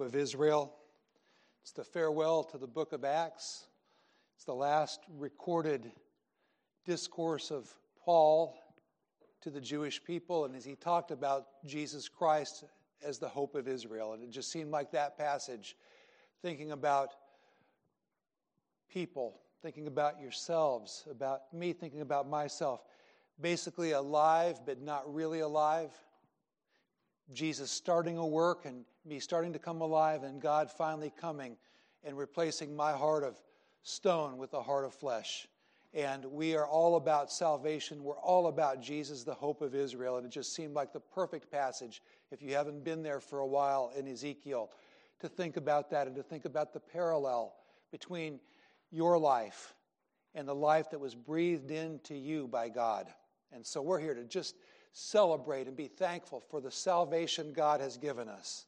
hope of Israel. It's the farewell to the book of Acts. It's the last recorded discourse of Paul to the Jewish people, and as he talked about Jesus Christ as the hope of Israel. And it just seemed like that passage, thinking about people, thinking about yourselves, about me thinking about myself, basically alive but not really alive. Jesus starting a work and me starting to come alive, and God finally coming and replacing my heart of stone with a heart of flesh. And we are all about salvation. We're all about Jesus, the hope of Israel. And it just seemed like the perfect passage, if you haven't been there for a while in Ezekiel, to think about that and to think about the parallel between your life and the life that was breathed into you by God. And so we're here to just celebrate and be thankful for the salvation God has given us.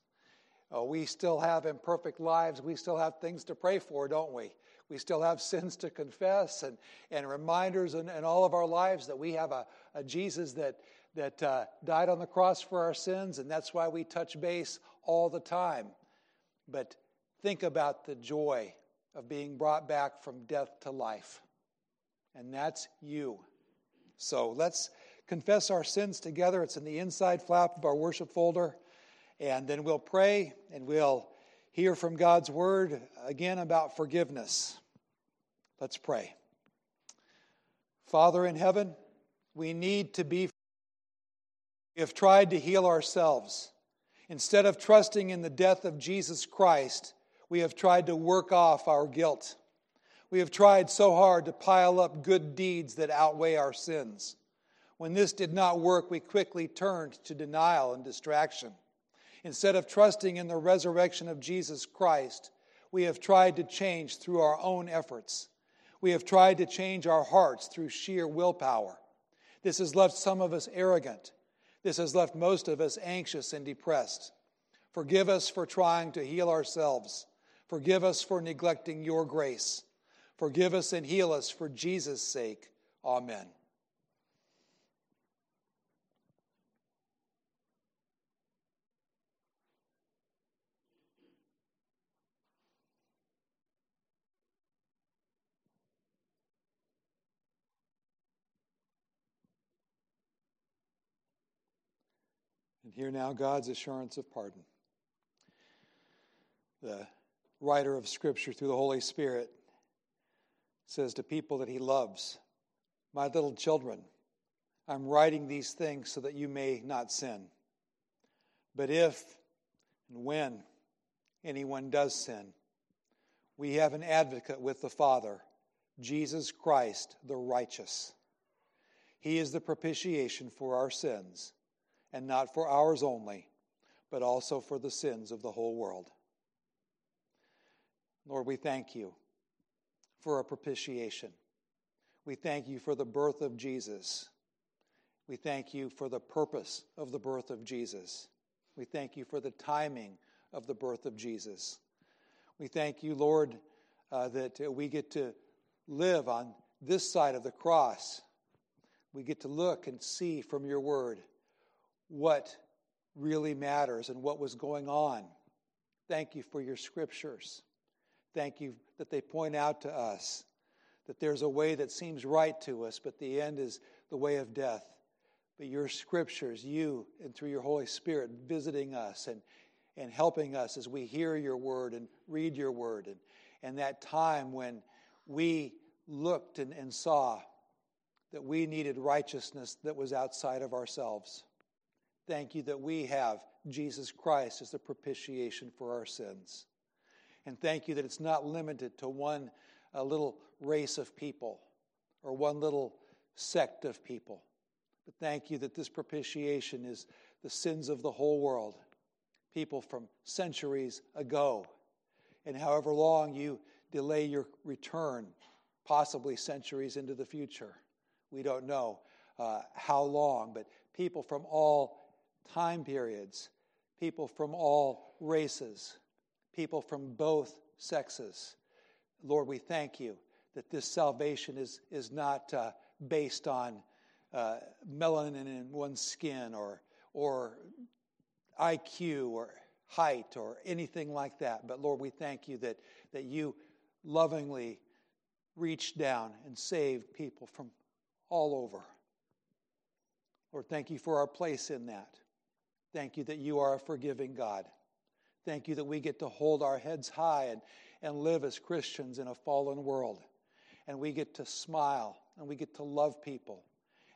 Oh, we still have imperfect lives. We still have things to pray for, don't we? We still have sins to confess and, and reminders in, in all of our lives that we have a, a Jesus that, that uh, died on the cross for our sins, and that's why we touch base all the time. But think about the joy of being brought back from death to life. And that's you. So let's confess our sins together. It's in the inside flap of our worship folder. And then we'll pray and we'll hear from God's word again about forgiveness. Let's pray. Father in heaven, we need to be. We have tried to heal ourselves. Instead of trusting in the death of Jesus Christ, we have tried to work off our guilt. We have tried so hard to pile up good deeds that outweigh our sins. When this did not work, we quickly turned to denial and distraction. Instead of trusting in the resurrection of Jesus Christ, we have tried to change through our own efforts. We have tried to change our hearts through sheer willpower. This has left some of us arrogant. This has left most of us anxious and depressed. Forgive us for trying to heal ourselves. Forgive us for neglecting your grace. Forgive us and heal us for Jesus' sake. Amen. And hear now God's assurance of pardon. The writer of Scripture through the Holy Spirit says to people that he loves, My little children, I'm writing these things so that you may not sin. But if and when anyone does sin, we have an advocate with the Father, Jesus Christ the righteous. He is the propitiation for our sins and not for ours only, but also for the sins of the whole world. Lord, we thank you for a propitiation. We thank you for the birth of Jesus. We thank you for the purpose of the birth of Jesus. We thank you for the timing of the birth of Jesus. We thank you, Lord, uh, that uh, we get to live on this side of the cross. We get to look and see from your word what really matters and what was going on. Thank you for your scriptures. Thank you that they point out to us that there's a way that seems right to us, but the end is the way of death. But your scriptures, you and through your Holy Spirit visiting us and, and helping us as we hear your word and read your word, and, and that time when we looked and, and saw that we needed righteousness that was outside of ourselves. Thank you that we have Jesus Christ as the propitiation for our sins. And thank you that it's not limited to one little race of people or one little sect of people. But thank you that this propitiation is the sins of the whole world, people from centuries ago. And however long you delay your return, possibly centuries into the future, we don't know uh, how long, but people from all time periods, people from all races, people from both sexes. Lord, we thank you that this salvation is, is not uh, based on uh, melanin in one's skin or, or IQ or height or anything like that. But Lord, we thank you that, that you lovingly reached down and saved people from all over. Lord, thank you for our place in that. Thank you that you are a forgiving God. Thank you that we get to hold our heads high and, and live as Christians in a fallen world. And we get to smile and we get to love people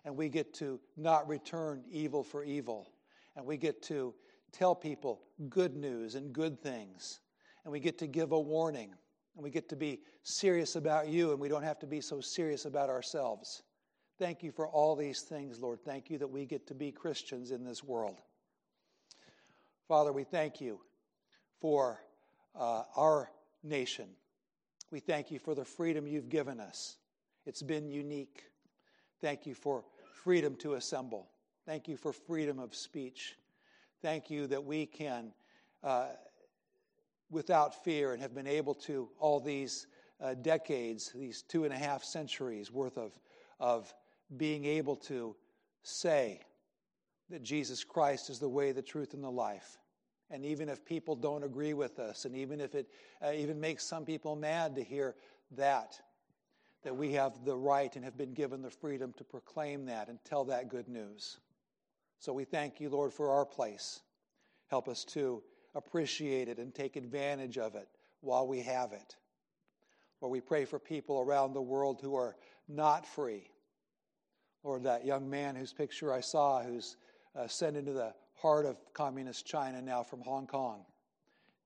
and we get to not return evil for evil. And we get to tell people good news and good things. And we get to give a warning. And we get to be serious about you, and we don't have to be so serious about ourselves. Thank you for all these things, Lord. Thank you that we get to be Christians in this world. Father, we thank you for uh, our nation. We thank you for the freedom you've given us. It's been unique. Thank you for freedom to assemble. Thank you for freedom of speech. Thank you that we can, uh, without fear, and have been able to all these uh, decades, these two and a half centuries worth of, of being able to say that Jesus Christ is the way, the truth, and the life. And even if people don't agree with us, and even if it uh, even makes some people mad to hear that, that we have the right and have been given the freedom to proclaim that and tell that good news. So we thank you, Lord, for our place. Help us to appreciate it and take advantage of it while we have it. Lord, we pray for people around the world who are not free. Lord, that young man whose picture I saw, who's uh, sent into the heart of communist China now from Hong Kong,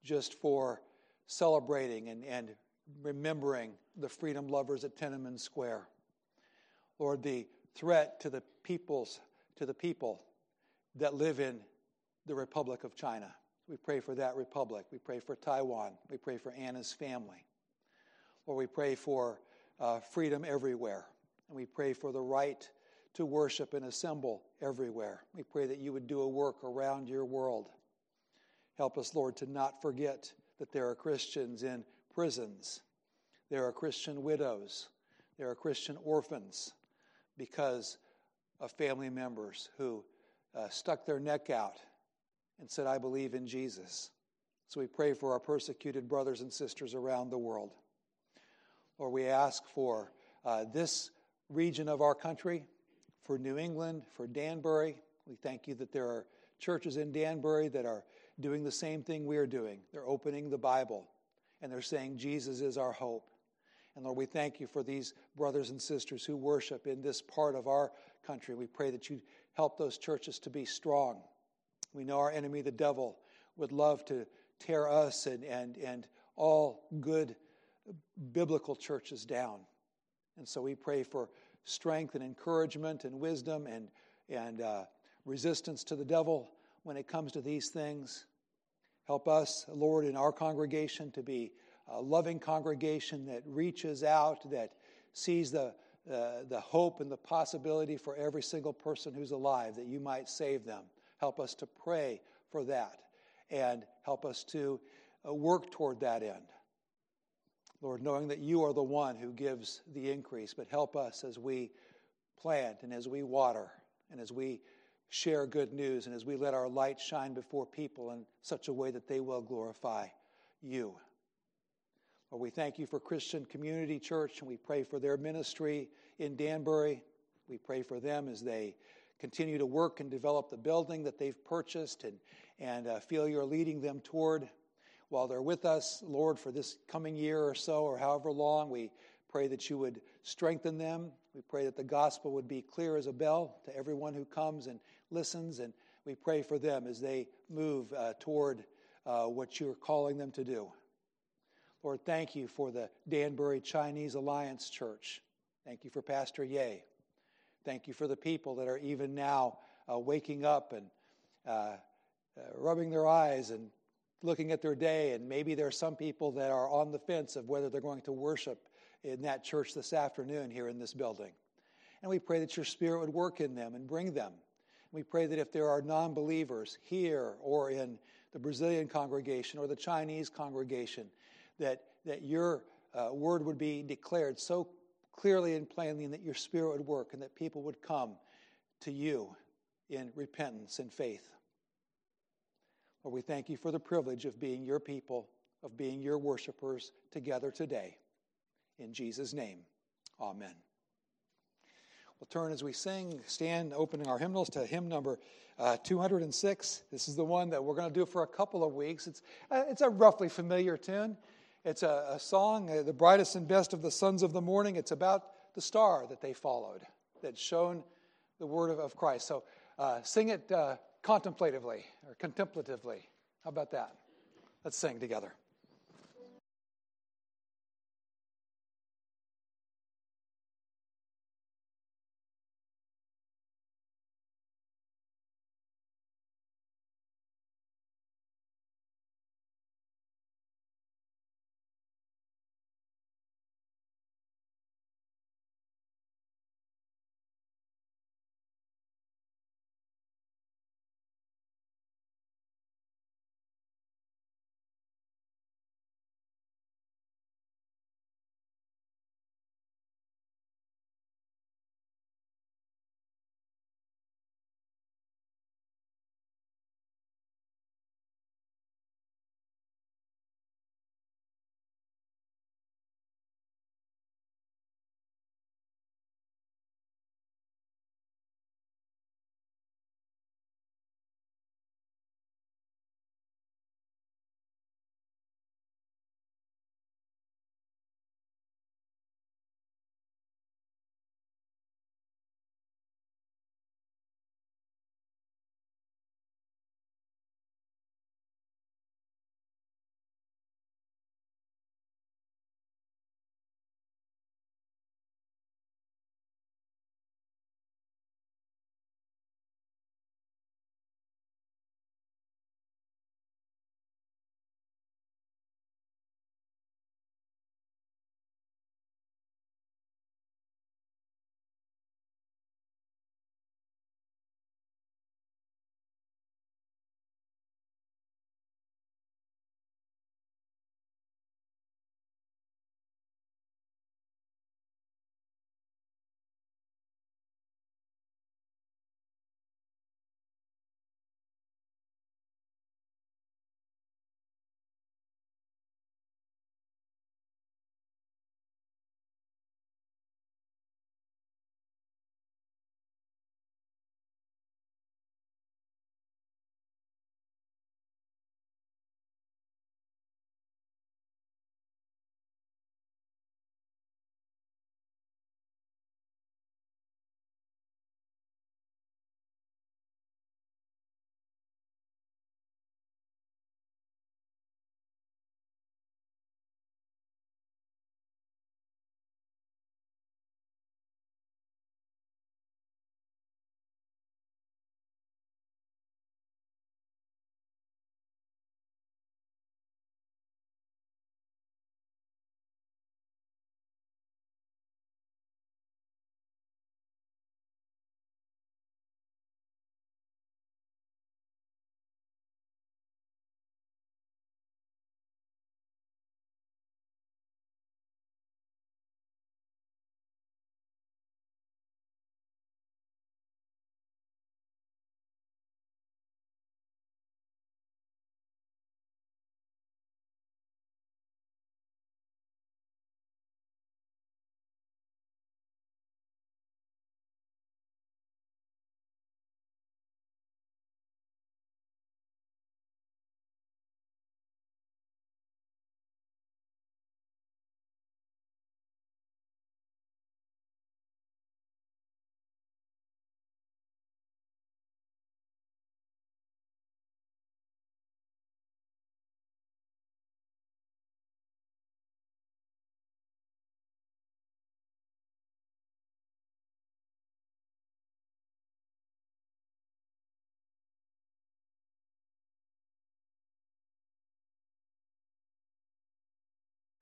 just for celebrating and, and remembering the freedom lovers at Tiananmen Square. Lord, the threat to the peoples, to the people that live in the Republic of China. We pray for that republic. We pray for Taiwan. We pray for Anna's family. Lord, we pray for uh, freedom everywhere. And we pray for the right to worship and assemble everywhere. We pray that you would do a work around your world. Help us, Lord, to not forget that there are Christians in prisons. There are Christian widows. There are Christian orphans because of family members who uh, stuck their neck out and said, I believe in Jesus. So we pray for our persecuted brothers and sisters around the world. Lord, we ask for uh, this region of our country, for New England, for Danbury. We thank you that there are churches in Danbury that are doing the same thing we are doing. They're opening the Bible and they're saying Jesus is our hope. And Lord, we thank you for these brothers and sisters who worship in this part of our country. We pray that you help those churches to be strong. We know our enemy, the devil, would love to tear us and, and, and all good biblical churches down. And so we pray for strength and encouragement and wisdom and, and uh, resistance to the devil when it comes to these things. Help us, Lord, in our congregation to be a loving congregation that reaches out, that sees the, uh, the hope and the possibility for every single person who's alive, that you might save them. Help us to pray for that and help us to uh, work toward that end. Lord, knowing that you are the one who gives the increase, but help us as we plant and as we water and as we share good news and as we let our light shine before people in such a way that they will glorify you. Lord, we thank you for Christian Community Church and we pray for their ministry in Danbury. We pray for them as they continue to work and develop the building that they've purchased and, and uh, feel you're leading them toward. While they're with us, Lord, for this coming year or so or however long, we pray that you would strengthen them. We pray that the gospel would be clear as a bell to everyone who comes and listens, and we pray for them as they move uh, toward uh, what you're calling them to do. Lord, thank you for the Danbury Chinese Alliance Church. Thank you for Pastor Ye. Thank you for the people that are even now uh, waking up and uh, uh, rubbing their eyes and looking at their day. And maybe there are some people that are on the fence of whether they're going to worship in that church this afternoon here in this building. And we pray that your Spirit would work in them and bring them we pray that if there are non believers here or in the Brazilian congregation or the Chinese congregation, that, that your uh, word would be declared so clearly and plainly and that your spirit would work and that people would come to you in repentance and faith. Lord, we thank you for the privilege of being your people, of being your worshipers together today. In Jesus' name, amen. We'll turn as we sing, stand opening our hymnals to hymn number uh, 206. This is the one that we're going to do for a couple of weeks. It's, uh, it's a roughly familiar tune. It's a, a song, uh, The Brightest and Best of the Sons of the Morning. It's about the star that they followed, that shone the word of, of Christ. So uh, sing it uh, contemplatively or contemplatively. How about that? Let's sing together.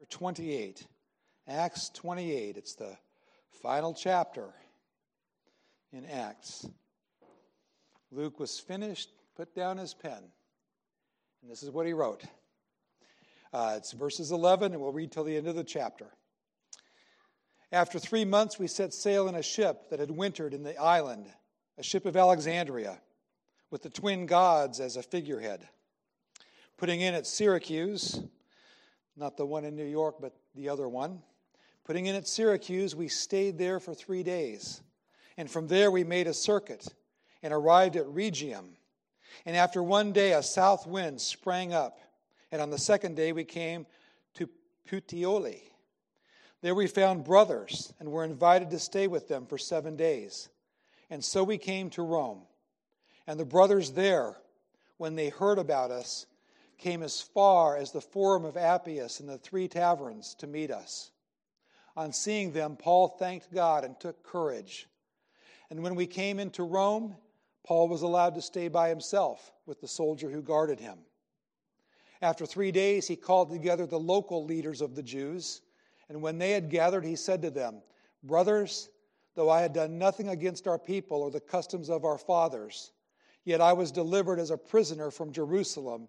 28. Acts 28. It's the final chapter in Acts. Luke was finished, put down his pen, and this is what he wrote. Uh, it's verses 11, and we'll read till the end of the chapter. After three months, we set sail in a ship that had wintered in the island, a ship of Alexandria, with the twin gods as a figurehead. Putting in at Syracuse, not the one in New York, but the other one. Putting in at Syracuse, we stayed there for three days. And from there, we made a circuit and arrived at Rhegium. And after one day, a south wind sprang up. And on the second day, we came to Puteoli. There we found brothers and were invited to stay with them for seven days. And so we came to Rome. And the brothers there, when they heard about us, came as far as the Forum of Appius and the three taverns to meet us. On seeing them, Paul thanked God and took courage. And when we came into Rome, Paul was allowed to stay by himself with the soldier who guarded him. After three days, he called together the local leaders of the Jews, and when they had gathered, he said to them, Brothers, though I had done nothing against our people or the customs of our fathers, yet I was delivered as a prisoner from Jerusalem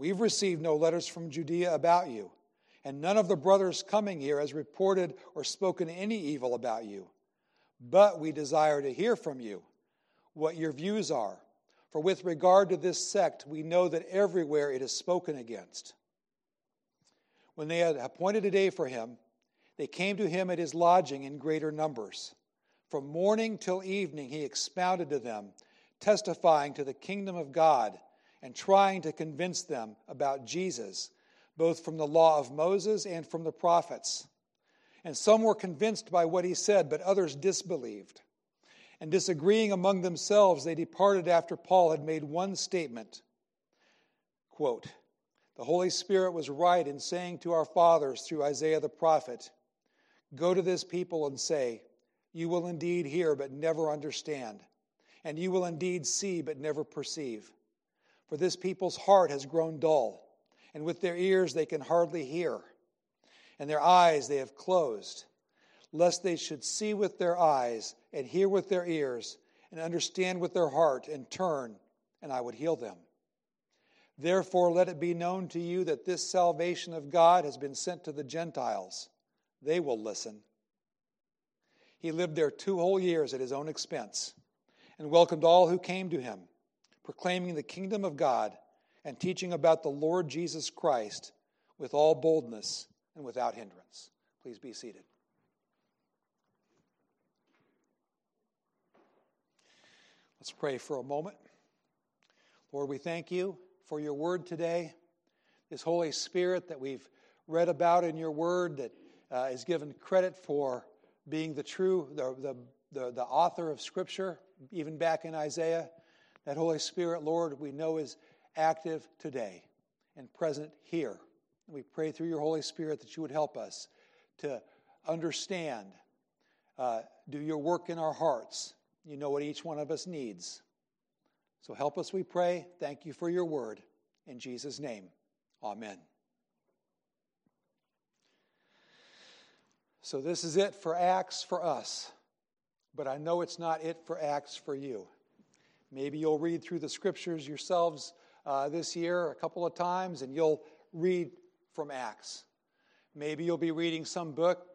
We've received no letters from Judea about you, and none of the brothers coming here has reported or spoken any evil about you. But we desire to hear from you what your views are. For with regard to this sect, we know that everywhere it is spoken against. When they had appointed a day for him, they came to him at his lodging in greater numbers. From morning till evening, he expounded to them, testifying to the kingdom of God and trying to convince them about Jesus, both from the law of Moses and from the prophets. And some were convinced by what he said, but others disbelieved. And disagreeing among themselves, they departed after Paul had made one statement quote, The Holy Spirit was right in saying to our fathers through Isaiah the prophet, Go to this people and say, You will indeed hear, but never understand, and you will indeed see, but never perceive. For this people's heart has grown dull, and with their ears they can hardly hear, and their eyes they have closed lest they should see with their eyes and hear with their ears and understand with their heart and turn, and I would heal them. Therefore, let it be known to you that this salvation of God has been sent to the Gentiles. They will listen. He lived there two whole years at his own expense and welcomed all who came to him, proclaiming the kingdom of God and teaching about the Lord Jesus Christ with all boldness and without hindrance. Please be seated. Let's pray for a moment. Lord, we thank you for your word today, this Holy Spirit that we've read about in your word that uh, is given credit for being the true, the, the, the, the author of Scripture, even back in Isaiah. That Holy Spirit, Lord, we know is active today and present here. We pray through your Holy Spirit that you would help us to understand, uh, do your work in our hearts, you know what each one of us needs. So help us, we pray. Thank you for your word. In Jesus' name, amen. So, this is it for Acts for us, but I know it's not it for Acts for you. Maybe you'll read through the scriptures yourselves uh, this year a couple of times and you'll read from Acts. Maybe you'll be reading some book,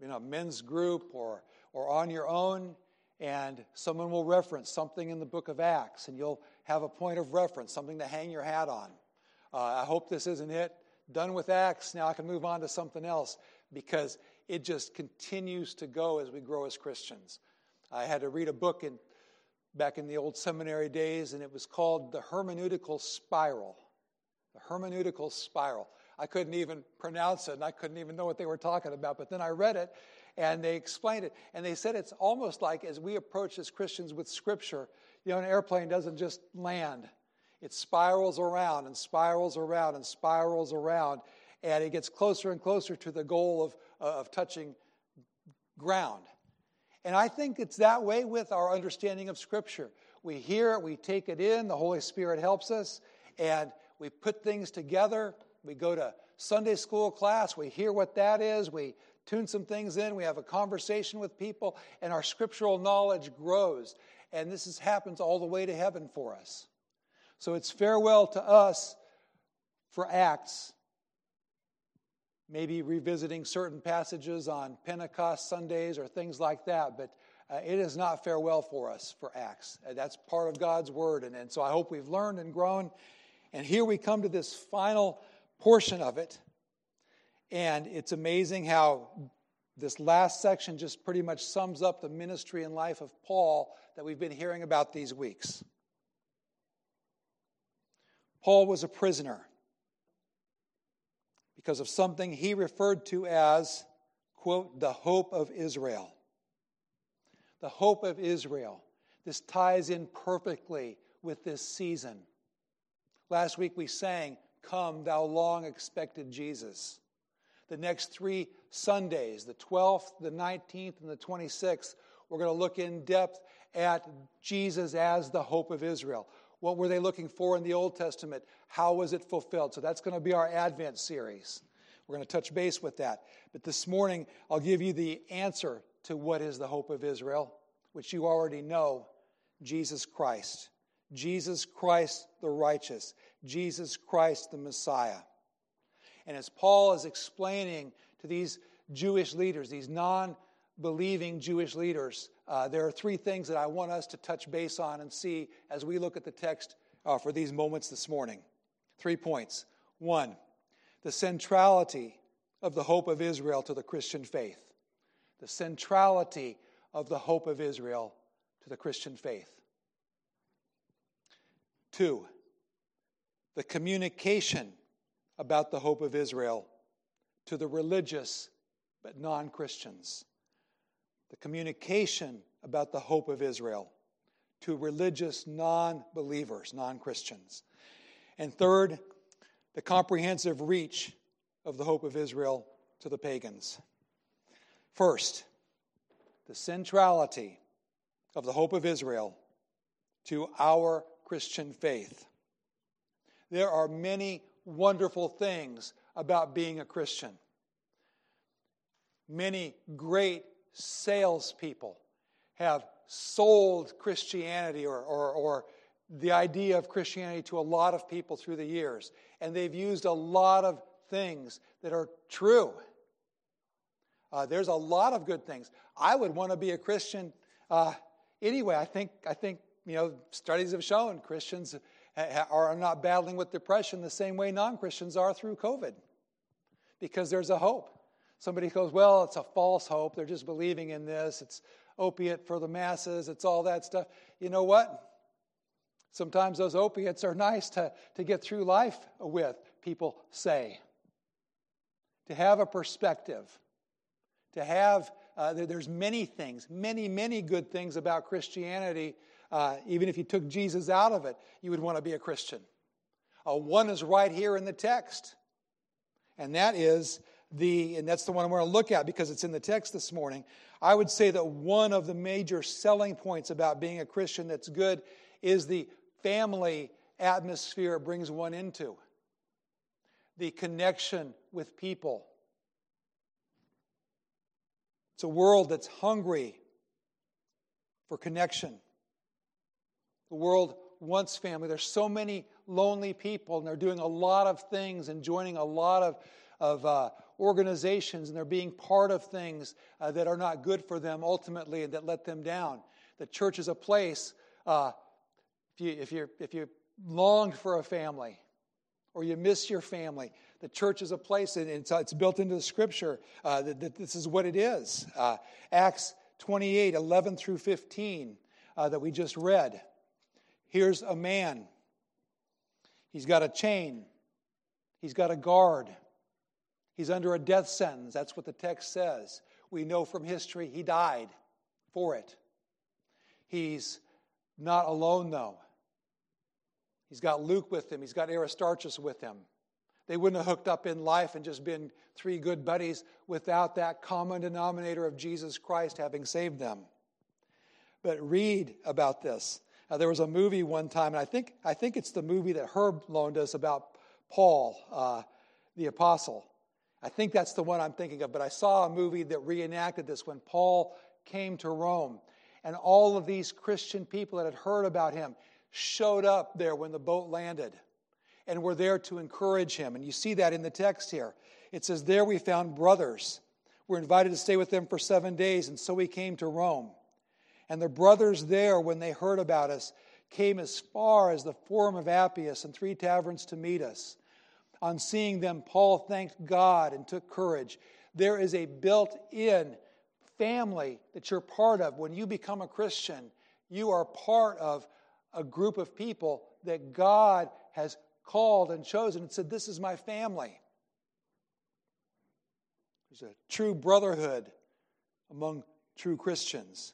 you know, men's group or, or on your own, and someone will reference something in the book of Acts, and you'll have a point of reference, something to hang your hat on. Uh, I hope this isn't it. Done with Acts, now I can move on to something else because it just continues to go as we grow as Christians. I had to read a book in, back in the old seminary days, and it was called The Hermeneutical Spiral. The Hermeneutical Spiral. I couldn't even pronounce it, and I couldn't even know what they were talking about, but then I read it, and they explained it. And they said it's almost like as we approach as Christians with Scripture, you know, an airplane doesn't just land, it spirals around and spirals around and spirals around, and it gets closer and closer to the goal of, uh, of touching ground. And I think it's that way with our understanding of Scripture. We hear it, we take it in, the Holy Spirit helps us, and we put things together, we go to Sunday school class, we hear what that is, we tune some things in, we have a conversation with people, and our scriptural knowledge grows. And this is, happens all the way to heaven for us. So it's farewell to us for Acts, maybe revisiting certain passages on Pentecost Sundays or things like that, but uh, it is not farewell for us for Acts. Uh, that's part of God's Word. And, and so I hope we've learned and grown. And here we come to this final portion of it. And it's amazing how this last section just pretty much sums up the ministry and life of Paul that we've been hearing about these weeks. Paul was a prisoner because of something he referred to as, quote, the hope of Israel. The hope of Israel. This ties in perfectly with this season. Last week we sang, Come, thou long expected Jesus. The next three Sundays, the 12th, the 19th, and the 26th, we're going to look in depth at Jesus as the hope of Israel. What were they looking for in the Old Testament? How was it fulfilled? So that's going to be our Advent series. We're going to touch base with that. But this morning, I'll give you the answer to what is the hope of Israel, which you already know Jesus Christ. Jesus Christ the righteous. Jesus Christ the Messiah. And as Paul is explaining to these Jewish leaders, these non believing Jewish leaders, uh, there are three things that I want us to touch base on and see as we look at the text uh, for these moments this morning. Three points. One, the centrality of the hope of Israel to the Christian faith. The centrality of the hope of Israel to the Christian faith. Two, the communication about the hope of Israel to the religious but non Christians the communication about the hope of Israel to religious non believers, non Christians. And third, the comprehensive reach of the hope of Israel to the pagans. First, the centrality of the hope of Israel to our Christian faith. There are many wonderful things about being a Christian, many great salespeople have sold Christianity or, or, or the idea of Christianity to a lot of people through the years. And they've used a lot of things that are true. Uh, there's a lot of good things. I would want to be a Christian uh, anyway. I think, I think, you know, studies have shown Christians are not battling with depression the same way non Christians are through COVID because there's a hope. Somebody goes, well, it's a false hope. They're just believing in this. It's opiate for the masses. It's all that stuff. You know what? Sometimes those opiates are nice to, to get through life with, people say. To have a perspective. To have, uh, there's many things, many, many good things about Christianity. Uh, even if you took Jesus out of it, you would want to be a Christian. Uh, one is right here in the text, and that is the, and that's the one I'm going to look at because it's in the text this morning. I would say that one of the major selling points about being a Christian that's good is the family atmosphere it brings one into, the connection with people. It's a world that's hungry for connection. The world wants family. There's so many lonely people, and they're doing a lot of things and joining a lot of, of uh, organizations and they're being part of things uh, that are not good for them ultimately and that let them down. The church is a place, uh, if, you, if, you if you longed for a family or you miss your family, the church is a place, and it's, it's built into the scripture uh, that, that, this is what it is. Uh, Acts 28 11 through 15 uh, that we just read. Here's a man. He's got a chain. He's got a guard. He's under a death sentence. That's what the text says. We know from history he died for it. He's not alone, though. He's got Luke with him, he's got Aristarchus with him. They wouldn't have hooked up in life and just been three good buddies without that common denominator of Jesus Christ having saved them. But read about this. There was a movie one time, and I think, I think it's the movie that Herb loaned us about Paul, uh, the apostle. I think that's the one I'm thinking of, but I saw a movie that reenacted this when Paul came to Rome. And all of these Christian people that had heard about him showed up there when the boat landed and were there to encourage him. And you see that in the text here. It says, There we found brothers. We're invited to stay with them for seven days, and so we came to Rome. And the brothers there, when they heard about us, came as far as the Forum of Appius and three taverns to meet us. On seeing them, Paul thanked God and took courage. There is a built in family that you're part of. When you become a Christian, you are part of a group of people that God has called and chosen and said, This is my family. There's a true brotherhood among true Christians.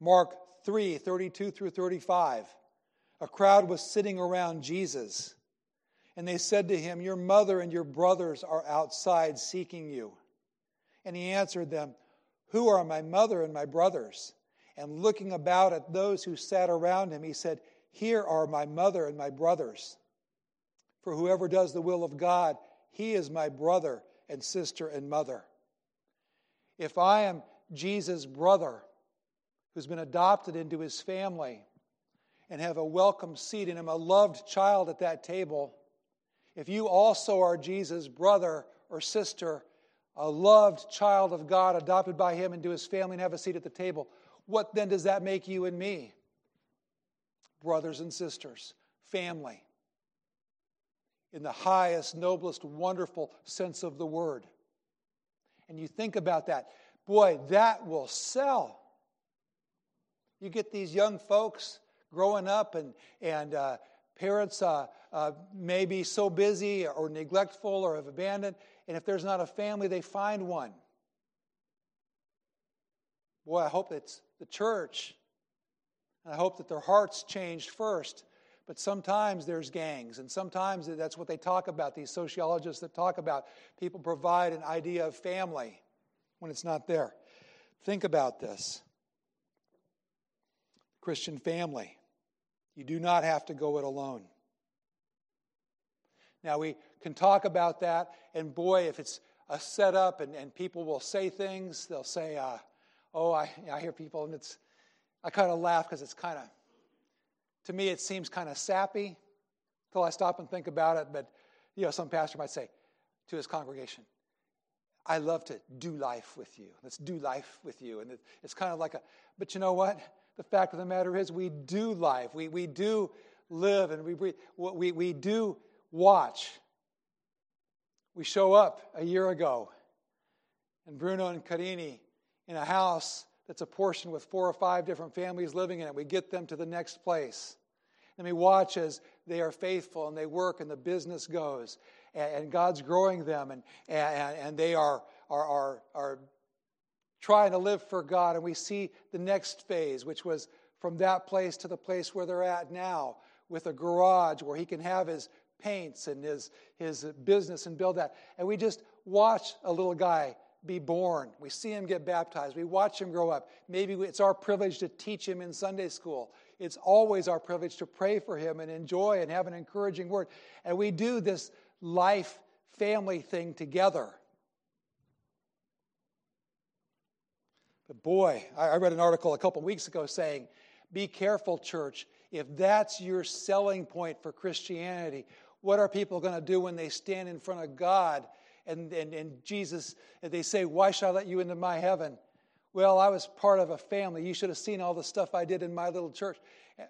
Mark 3 32 through 35. A crowd was sitting around Jesus, and they said to him, Your mother and your brothers are outside seeking you. And he answered them, Who are my mother and my brothers? And looking about at those who sat around him, he said, Here are my mother and my brothers. For whoever does the will of God, he is my brother and sister and mother. If I am Jesus' brother, who's been adopted into his family and have a welcome seat and am a loved child at that table, if you also are Jesus' brother or sister, a loved child of God, adopted by him into his family and have a seat at the table, what then does that make you and me? Brothers and sisters, family. In the highest, noblest, wonderful sense of the word. And you think about that. Boy, that will sell. You get these young folks growing up, and, and uh, parents uh, uh, may be so busy or neglectful or have abandoned, and if there's not a family, they find one. Boy, I hope it's the church. And I hope that their hearts changed first. But sometimes there's gangs, and sometimes that's what they talk about, these sociologists that talk about. People provide an idea of family when it's not there. Think about this. Christian family. You do not have to go it alone. Now, we can talk about that, and boy, if it's a setup and, and people will say things, they'll say, uh, Oh, I, I hear people, and it's, I kind of laugh because it's kind of, to me, it seems kind of sappy until I stop and think about it. But, you know, some pastor might say to his congregation, I love to do life with you. Let's do life with you. And it's kind of like a, but you know what? The fact of the matter is, we do life. We, we do live and we breathe. We, we do watch. We show up a year ago, and Bruno and Carini in a house that's a portion with four or five different families living in it. We get them to the next place. And we watch as they are faithful and they work and the business goes. And, and God's growing them and, and, and they are, are, are, are trying to live for God. And we see the next phase, which was from that place to the place where they're at now, with a garage where he can have his paints and his, his business and build that. And we just watch a little guy be born. We see him get baptized. We watch him grow up. Maybe it's our privilege to teach him in Sunday school. It's always our privilege to pray for him and enjoy and have an encouraging word. And we do this life family thing together. But boy, I read an article a couple weeks ago saying, be careful, church. If that's your selling point for Christianity, what are people going to do when they stand in front of God and, and, and Jesus, and they say, Why should I let you into my heaven? Well, I was part of a family. You should have seen all the stuff I did in my little church.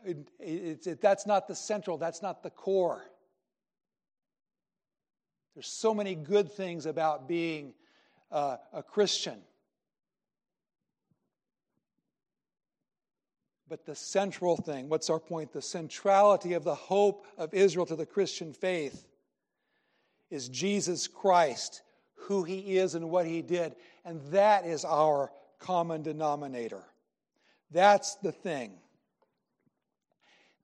It, it, it, that's not the central, that's not the core. There's so many good things about being uh, a Christian. But the central thing, what's our point? The centrality of the hope of Israel to the Christian faith is Jesus Christ, who he is and what he did. And that is our common denominator. That's the thing.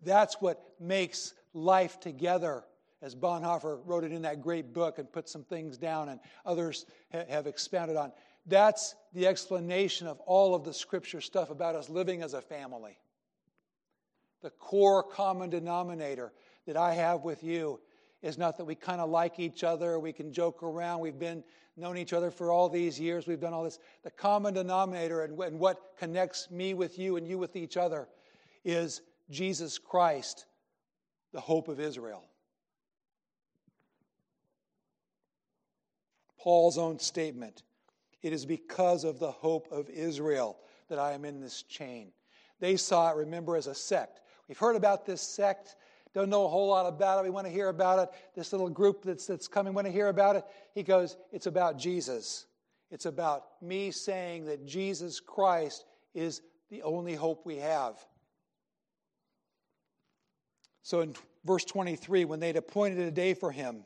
That's what makes life together, as Bonhoeffer wrote it in that great book and put some things down, and others have expounded on. That's the explanation of all of the scripture stuff about us living as a family. The core common denominator that I have with you is not that we kind of like each other, we can joke around, we've been known each other for all these years, we've done all this. The common denominator and, and what connects me with you and you with each other is Jesus Christ, the hope of Israel. Paul's own statement it is because of the hope of Israel that I am in this chain. They saw it, remember, as a sect. We've heard about this sect, don't know a whole lot about it. We want to hear about it. This little group that's, that's coming, want to hear about it. He goes, It's about Jesus. It's about me saying that Jesus Christ is the only hope we have. So in verse 23, when they'd appointed a day for him,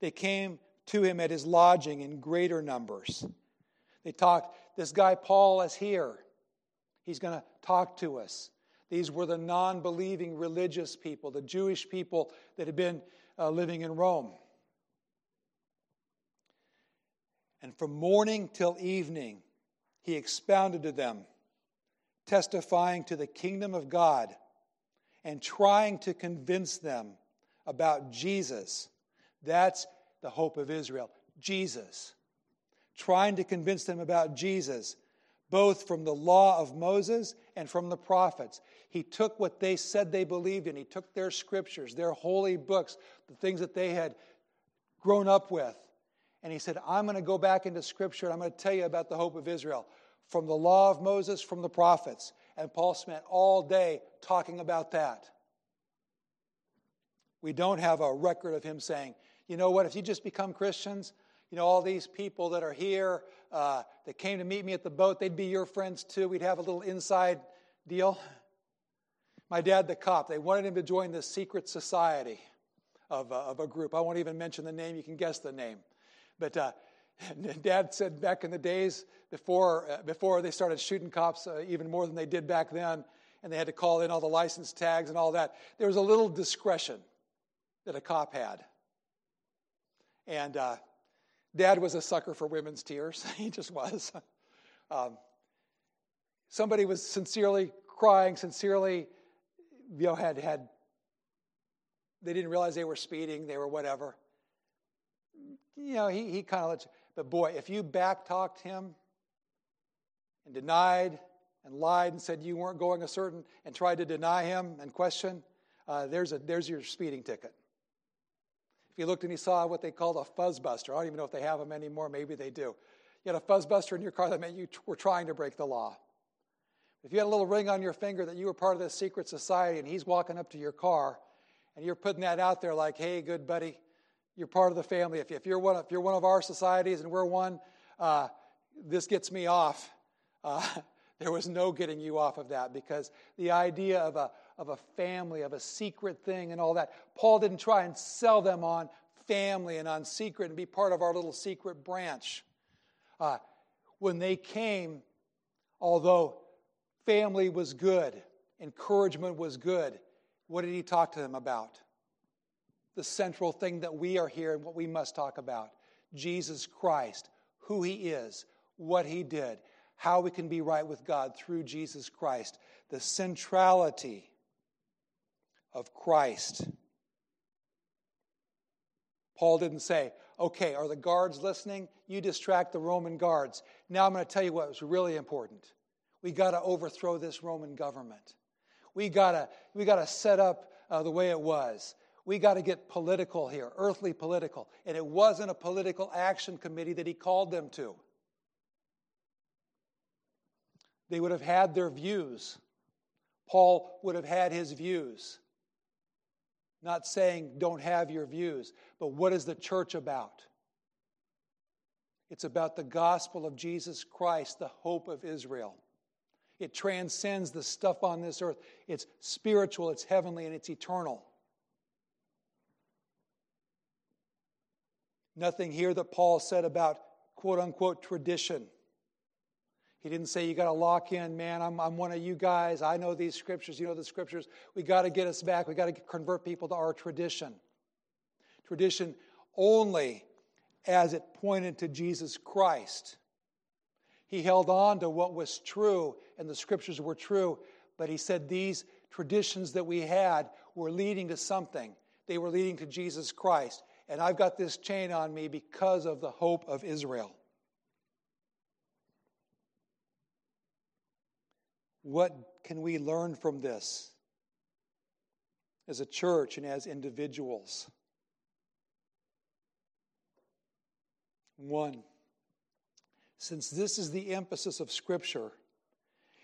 they came to him at his lodging in greater numbers. They talked, this guy Paul is here. He's going to talk to us. These were the non believing religious people, the Jewish people that had been uh, living in Rome. And from morning till evening, he expounded to them, testifying to the kingdom of God and trying to convince them about Jesus. That's the hope of Israel. Jesus. Trying to convince them about Jesus, both from the law of Moses and from the prophets. He took what they said they believed in, he took their scriptures, their holy books, the things that they had grown up with, and he said, I'm going to go back into scripture and I'm going to tell you about the hope of Israel from the law of Moses, from the prophets. And Paul spent all day talking about that. We don't have a record of him saying, you know what, if you just become Christians, you know, all these people that are here uh, that came to meet me at the boat, they'd be your friends too. We'd have a little inside deal. My dad, the cop, they wanted him to join this secret society of, uh, of a group. I won't even mention the name, you can guess the name. But uh, dad said back in the days before, uh, before they started shooting cops uh, even more than they did back then, and they had to call in all the license tags and all that, there was a little discretion that a cop had. And uh, dad was a sucker for women's tears. he just was. um, somebody was sincerely crying, sincerely, you know, had, had, they didn't realize they were speeding, they were whatever. You know, he, he kind of lets, but boy, if you backtalked him and denied and lied and said you weren't going a certain, and tried to deny him and question, uh, there's, a, there's your speeding ticket. If you looked and you saw what they called a fuzzbuster, I don't even know if they have them anymore, maybe they do. You had a fuzzbuster in your car that meant you were trying to break the law. If you had a little ring on your finger that you were part of this secret society and he's walking up to your car and you're putting that out there like, hey, good buddy, you're part of the family. If, if, you're, one, if you're one of our societies and we're one, uh, this gets me off. Uh, there was no getting you off of that because the idea of a, of a family, of a secret thing, and all that. Paul didn't try and sell them on family and on secret and be part of our little secret branch. Uh, when they came, although family was good, encouragement was good, what did he talk to them about? The central thing that we are here and what we must talk about Jesus Christ, who he is, what he did, how we can be right with God through Jesus Christ, the centrality of Christ. Paul didn't say, okay, are the guards listening? You distract the Roman guards. Now I'm going to tell you what was really important. We got to overthrow this Roman government. We got to we got to set up uh, the way it was. We got to get political here, earthly political. And it wasn't a political action committee that he called them to. They would have had their views. Paul would have had his views. Not saying don't have your views, but what is the church about? It's about the gospel of Jesus Christ, the hope of Israel. It transcends the stuff on this earth. It's spiritual, it's heavenly, and it's eternal. Nothing here that Paul said about quote unquote tradition. He didn't say, You got to lock in, man. I'm, I'm one of you guys. I know these scriptures. You know the scriptures. We got to get us back. We got to convert people to our tradition. Tradition only as it pointed to Jesus Christ. He held on to what was true, and the scriptures were true, but he said these traditions that we had were leading to something. they were leading to Jesus Christ. And I've got this chain on me because of the hope of Israel. What can we learn from this as a church and as individuals? One, since this is the emphasis of Scripture,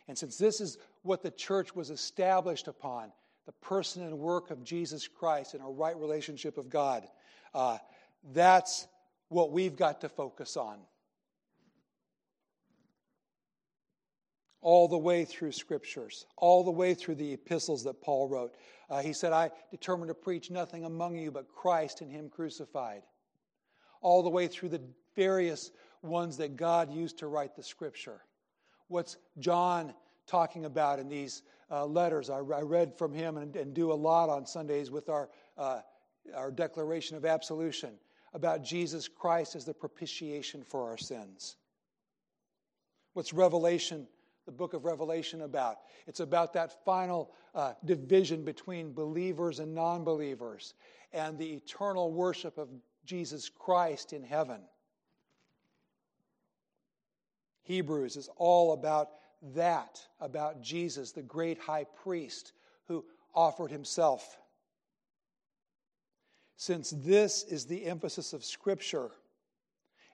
and since this is what the church was established upon, the person and work of Jesus Christ and our right relationship of God, uh, that's what we've got to focus on. All the way through scriptures, all the way through the epistles that Paul wrote. Uh, he said, I determined to preach nothing among you but Christ and Him crucified. All the way through the various ones that God used to write the scripture. What's John talking about in these uh, letters? I, I, read from him and, and, do a lot on Sundays with our, uh, our declaration of absolution about Jesus Christ as the propitiation for our sins. What's Revelation, the book of Revelation, about? It's about that final uh, division between believers and non believers and the eternal worship of Jesus Christ in heaven. Hebrews is all about that, about Jesus, the great high priest who offered himself. Since this is the emphasis of Scripture,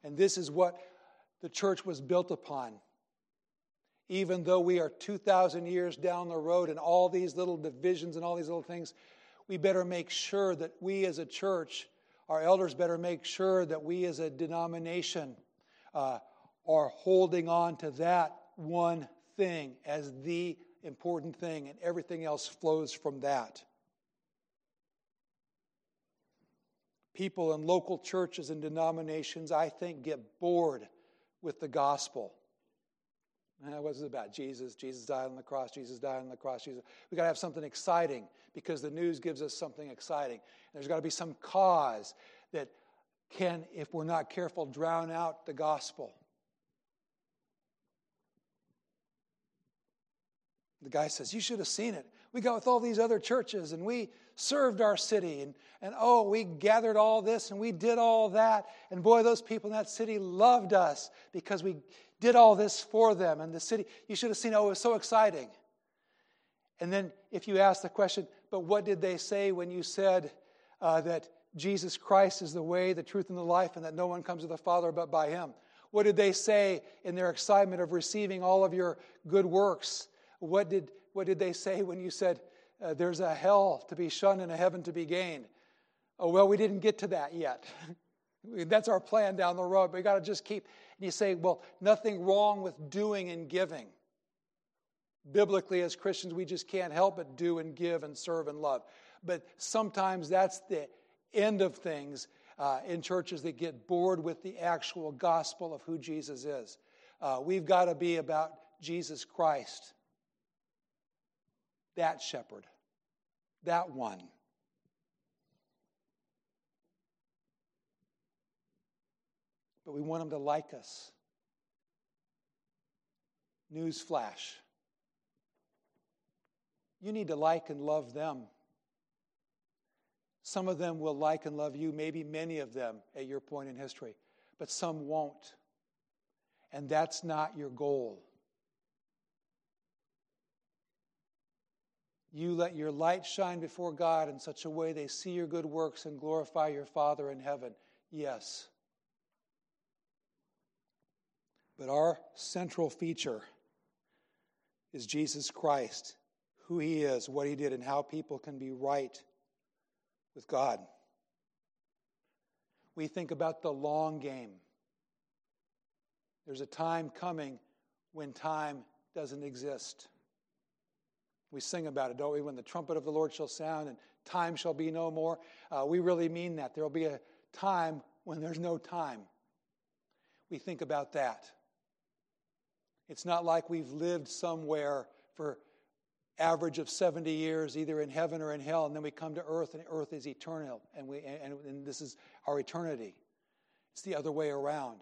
and this is what the church was built upon, even though we are 2,000 years down the road and all these little divisions and all these little things, we better make sure that we as a church, our elders better make sure that we as a denomination uh, are holding on to that one thing as the important thing, and everything else flows from that. People in local churches and denominations, I think, get bored with the gospel. Uh, what's it about? Jesus. Jesus died on the cross. Jesus died on the cross. Jesus. We've got to have something exciting because the news gives us something exciting. There's got to be some cause that can, if we're not careful, drown out the gospel. The guy says, You should have seen it. We got with all these other churches and we served our city and, and oh, we gathered all this and we did all that. And boy, those people in that city loved us because we did all this for them. And the city, you should have seen, oh, it was so exciting. And then if you ask the question, but what did they say when you said uh, that Jesus Christ is the way, the truth, and the life, and that no one comes to the Father but by him? What did they say in their excitement of receiving all of your good works? What did, what did they say when you said, uh, there's a hell to be shunned and a heaven to be gained? Oh, well, we didn't get to that yet. That's our plan down the road. But we got to just keep. And you say, well, nothing wrong with doing and giving. Biblically, as Christians, we just can't help but do and give and serve and love. But sometimes that's the end of things uh, in churches that get bored with the actual gospel of who Jesus is. Uh, we've got to be about Jesus Christ that shepherd, that one. But we want them to like us. News flash. You need to like and love them. Some of them will like and love you, maybe many of them at your point in history, but some won't. And that's not your goal. You let your light shine before God in such a way they see your good works and glorify your Father in heaven. Yes. But our central feature is Jesus Christ, who he is, what he did, and how people can be right with God. We think about the long game. There's a time coming when time doesn't exist. We sing about it, don't we? When the trumpet of the Lord shall sound and time shall be no more. Uh, we really mean that. There will be a time when there's no time. We think about that. It's not like we've lived somewhere for average of 70 years either in heaven or in hell and then we come to earth and earth is eternal and we and, and this is our eternity it's the other way around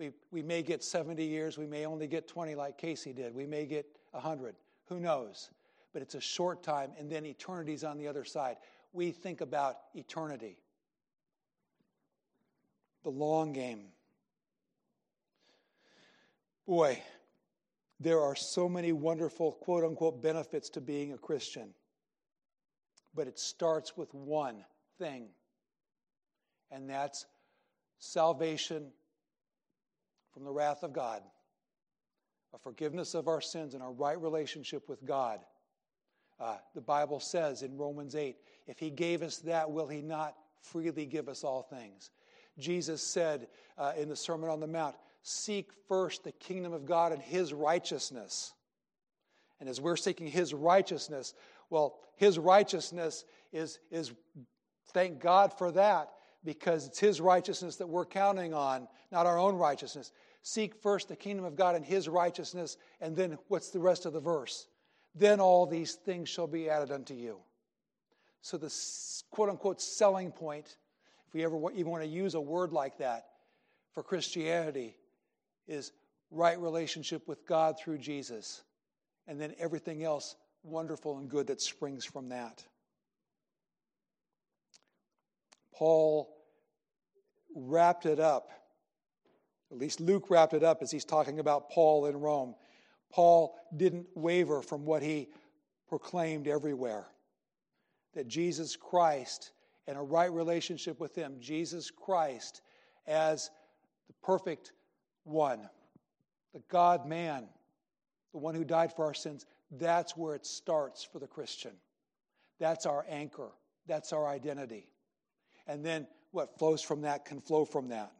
we, we may get 70 years we may only get 20 like casey did we may get 100 who knows but it's a short time, and then eternity's on the other side. we think about eternity, the long game. Boy, there are so many wonderful, quote unquote, benefits to being a Christian. But it starts with one thing, and that's salvation from the wrath of God, a forgiveness of our sins, and our right relationship with God. Uh, the Bible says in Romans 8, if He gave us that, will He not freely give us all things? Jesus said uh, in the Sermon on the Mount, Seek first the kingdom of God and His righteousness. And as we're seeking His righteousness, well, His righteousness is, is thank God for that because it's His righteousness that we're counting on, not our own righteousness. Seek first the kingdom of God and His righteousness, and then what's the rest of the verse? Then all these things shall be added unto you. So, the quote unquote selling point, if we ever even want to use a word like that for Christianity, is right relationship with God through Jesus, and then everything else wonderful and good that springs from that. Paul wrapped it up, at least Luke wrapped it up as he's talking about Paul in Rome. Paul didn't waver from what he proclaimed everywhere that Jesus Christ and a right relationship with Him, Jesus Christ as the perfect one, the God man, the one who died for our sins, that's where it starts for the Christian. That's our anchor, that's our identity. And then what flows from that can flow from that.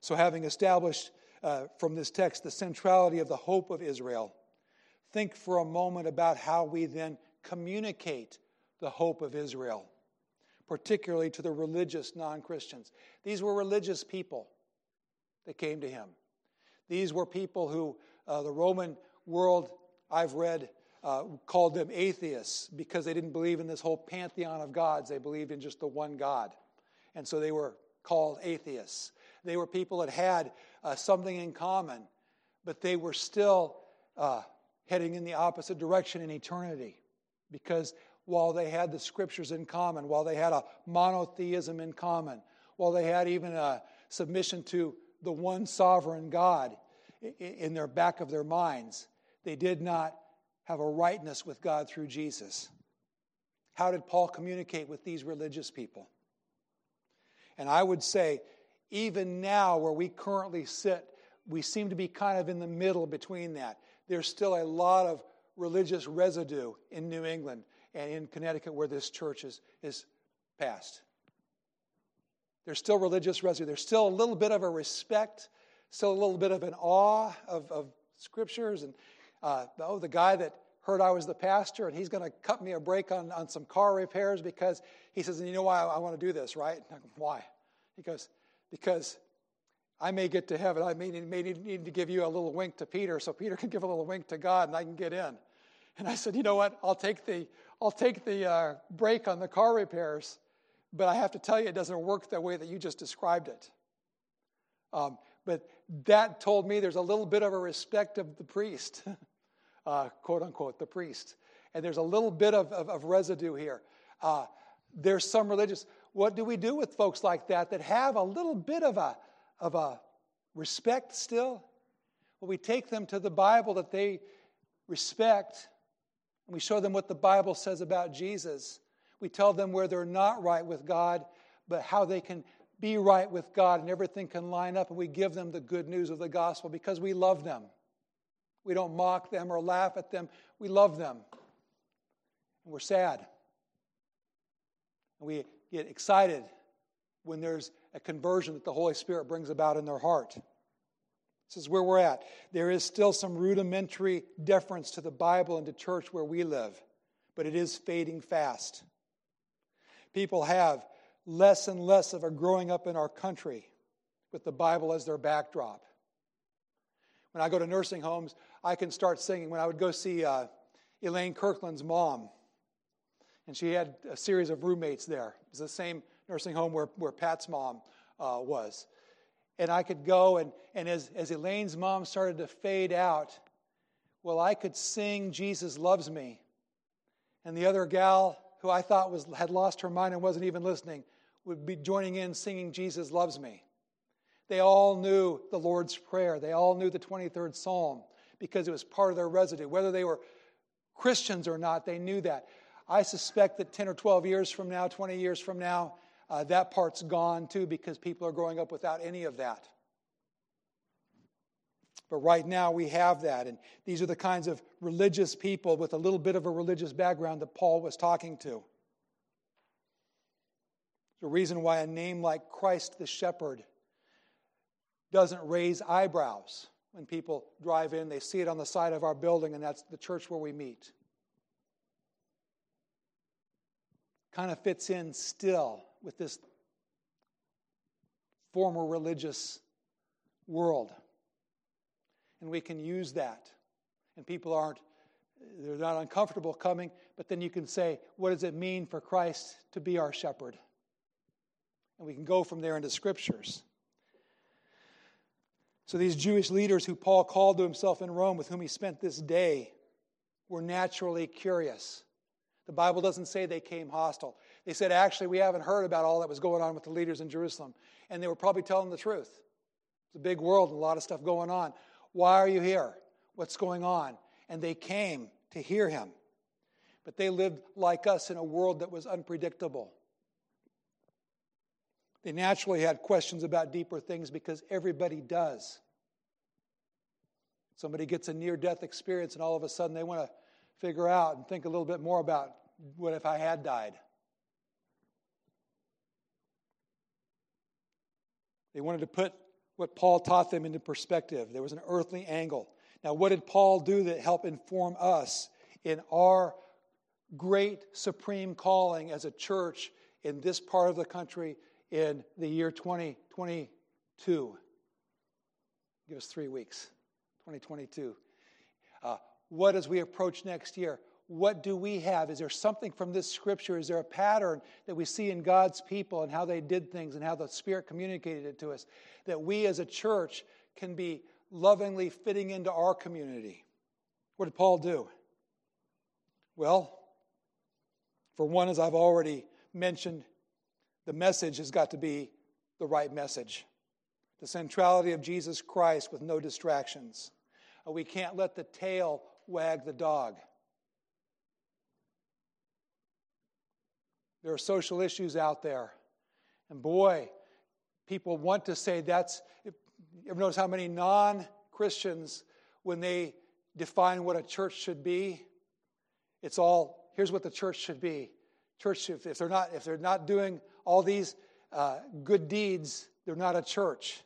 So, having established uh, from this text the centrality of the hope of Israel, think for a moment about how we then communicate the hope of Israel, particularly to the religious non Christians. These were religious people that came to him. These were people who uh, the Roman world, I've read, uh, called them atheists because they didn't believe in this whole pantheon of gods. They believed in just the one God. And so they were called atheists. They were people that had uh, something in common, but they were still uh, heading in the opposite direction in eternity because while they had the scriptures in common, while they had a monotheism in common, while they had even a submission to the one sovereign God in their back of their minds, they did not have a rightness with God through Jesus. How did Paul communicate with these religious people? And I would say, even now, where we currently sit, we seem to be kind of in the middle between that. There's still a lot of religious residue in New England and in Connecticut where this church is, is passed. There's still religious residue. There's still a little bit of a respect, still a little bit of an awe of, of scriptures. And uh, oh, the guy that heard I was the pastor and he's going to cut me a break on, on some car repairs because he says, and You know why I, I want to do this, right? why? He goes, Because I may get to heaven. I may, may need to give you a little wink to Peter so Peter can give a little wink to God and I can get in. And I said, You know what? I'll take the, I'll take the uh, break on the car repairs, but I have to tell you, it doesn't work the way that you just described it. Um, but that told me there's a little bit of a respect of the priest, uh, quote unquote, the priest. And there's a little bit of, of, of residue here. Uh, there's some religious. What do we do with folks like that that have a little bit of a, of a respect still? Well, we take them to the Bible that they respect and we show them what the Bible says about Jesus. We tell them where they're not right with God, but how they can be right with God and everything can line up. And we give them the good news of the gospel because we love them. We don't mock them or laugh at them. We love them. And we're sad. And we get excited when there's a conversion that the Holy Spirit brings about in their heart. This is where we're at. There is still some rudimentary deference to the Bible and to church where we live, but it is fading fast. People have less and less of a growing up in our country with the Bible as their backdrop. When I go to nursing homes, I can start singing. When I would go see uh, Elaine Kirkland's mom, and she had a series of roommates there. It was the same nursing home where, where Pat's mom uh, was and I could go, and, and as, as Elaine's mom started to fade out, well, I could sing Jesus Loves Me. And the other gal who I thought was, had lost her mind and wasn't even listening, would be joining in singing Jesus Loves Me. They all knew the Lord's Prayer. They all knew the 23rd Psalm because it was part of their residue. Whether they were Christians or not, they knew that. I suspect that 10 or 12 years from now, 20 years from now, uh, that part's gone too because people are growing up without any of that. But right now we have that. And these are the kinds of religious people with a little bit of a religious background that Paul was talking to. The reason why a name like Christ the Shepherd doesn't raise eyebrows when people drive in. They see it on the side of our building, and that's the church where we meet. Kind of fits in still with this former religious world and we can use that. And people aren't, they're not uncomfortable coming, but then you can say, what does it mean for Christ to be our shepherd? And we can go from there into scriptures. So these Jewish leaders who Paul called to himself in Rome, with whom he spent this day, were naturally curious. The Bible doesn't say they came hostile. They said, actually, we haven't heard about all that was going on with the leaders in Jerusalem. And they were probably telling the truth. It's a big world and a lot of stuff going on. Why are you here? What's going on? And they came to hear him. But they lived like us in a world that was unpredictable. They naturally had questions about deeper things because everybody does. Somebody gets a near death experience, and all of a sudden they want to figure out and think a little bit more about what if I had died? They wanted to put what Paul taught them into perspective. There was an earthly angle. Now, what did Paul do that helped inform us in our great supreme calling as a church in this part of the country in the year 2022? Give us three weeks, 2022. Uh, what as we approach next year? What do we have? Is there something from this scripture? Is there a pattern that we see in God's people and how they did things and how the Spirit communicated it to us that we as a church can be lovingly fitting into our community? What did Paul do? Well, for one, as I've already mentioned, the message has got to be the right message. The centrality of Jesus Christ with no distractions. Uh, we can't let the tail wag the dog. There are social issues out there. And boy, people want to say that's. You ever notice how many non Christians, when they define what a church should be, it's all here's what the church should be. Church, if, if they're not if they're not doing all these uh, good deeds, they're not a church,